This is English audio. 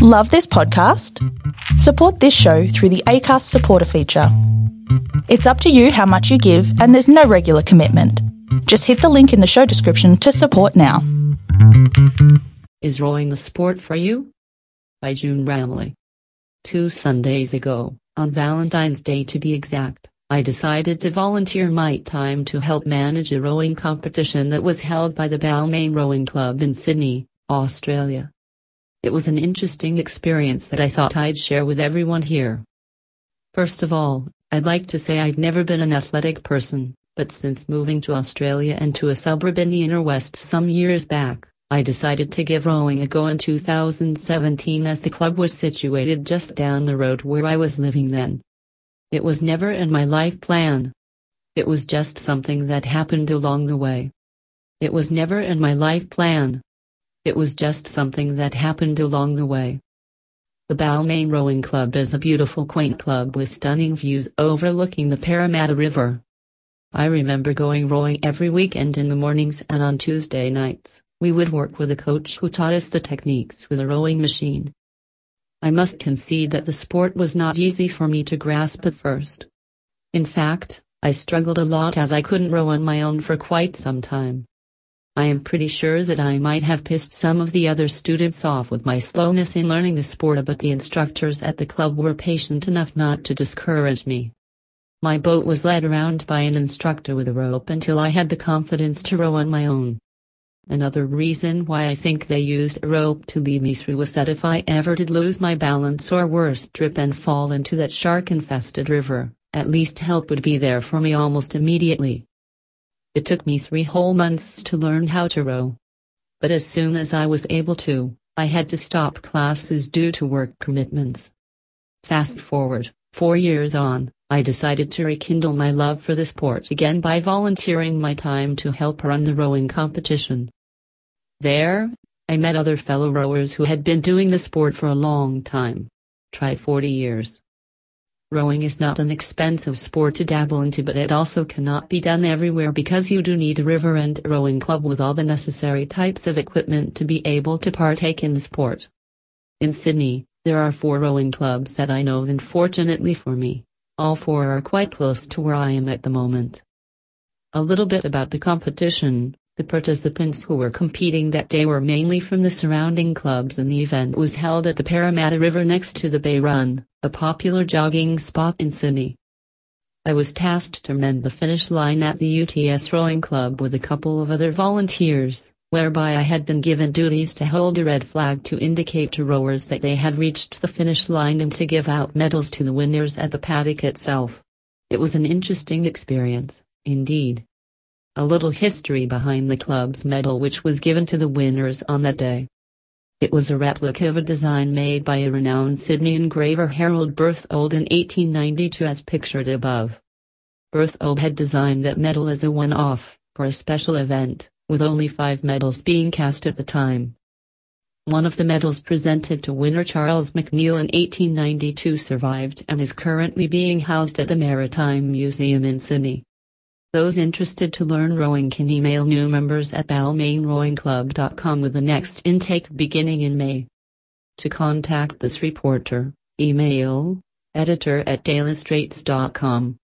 Love this podcast? Support this show through the ACAST supporter feature. It's up to you how much you give, and there's no regular commitment. Just hit the link in the show description to support now. Is rowing the sport for you? By June Ramli. Two Sundays ago, on Valentine's Day to be exact, I decided to volunteer my time to help manage a rowing competition that was held by the Balmain Rowing Club in Sydney, Australia. It was an interesting experience that I thought I'd share with everyone here. First of all, I'd like to say I've never been an athletic person, but since moving to Australia and to a suburb in the inner west some years back, I decided to give rowing a go in 2017 as the club was situated just down the road where I was living then. It was never in my life plan. It was just something that happened along the way. It was never in my life plan. It was just something that happened along the way. The Balmain Rowing Club is a beautiful quaint club with stunning views overlooking the Parramatta River. I remember going rowing every weekend in the mornings and on Tuesday nights, we would work with a coach who taught us the techniques with a rowing machine. I must concede that the sport was not easy for me to grasp at first. In fact, I struggled a lot as I couldn't row on my own for quite some time. I am pretty sure that I might have pissed some of the other students off with my slowness in learning the sport but the instructors at the club were patient enough not to discourage me. My boat was led around by an instructor with a rope until I had the confidence to row on my own. Another reason why I think they used a rope to lead me through was that if I ever did lose my balance or worse trip and fall into that shark-infested river, at least help would be there for me almost immediately. It took me three whole months to learn how to row. But as soon as I was able to, I had to stop classes due to work commitments. Fast forward, four years on, I decided to rekindle my love for the sport again by volunteering my time to help run the rowing competition. There, I met other fellow rowers who had been doing the sport for a long time. Try 40 years. Rowing is not an expensive sport to dabble into but it also cannot be done everywhere because you do need a river and a rowing club with all the necessary types of equipment to be able to partake in the sport. In Sydney, there are four rowing clubs that I know and fortunately for me, all four are quite close to where I am at the moment. A little bit about the competition. The participants who were competing that day were mainly from the surrounding clubs and the event was held at the Parramatta River next to the Bay Run, a popular jogging spot in Sydney. I was tasked to mend the finish line at the UTS Rowing Club with a couple of other volunteers, whereby I had been given duties to hold a red flag to indicate to rowers that they had reached the finish line and to give out medals to the winners at the paddock itself. It was an interesting experience, indeed. A little history behind the club's medal which was given to the winners on that day. It was a replica of a design made by a renowned Sydney engraver Harold Berthold in 1892 as pictured above. Berthold had designed that medal as a one-off, for a special event, with only five medals being cast at the time. One of the medals presented to winner Charles McNeill in 1892 survived and is currently being housed at the Maritime Museum in Sydney. Those interested to learn rowing can email new members at balmainrowingclub.com with the next intake beginning in May. To contact this reporter, email editor at dailystraits.com.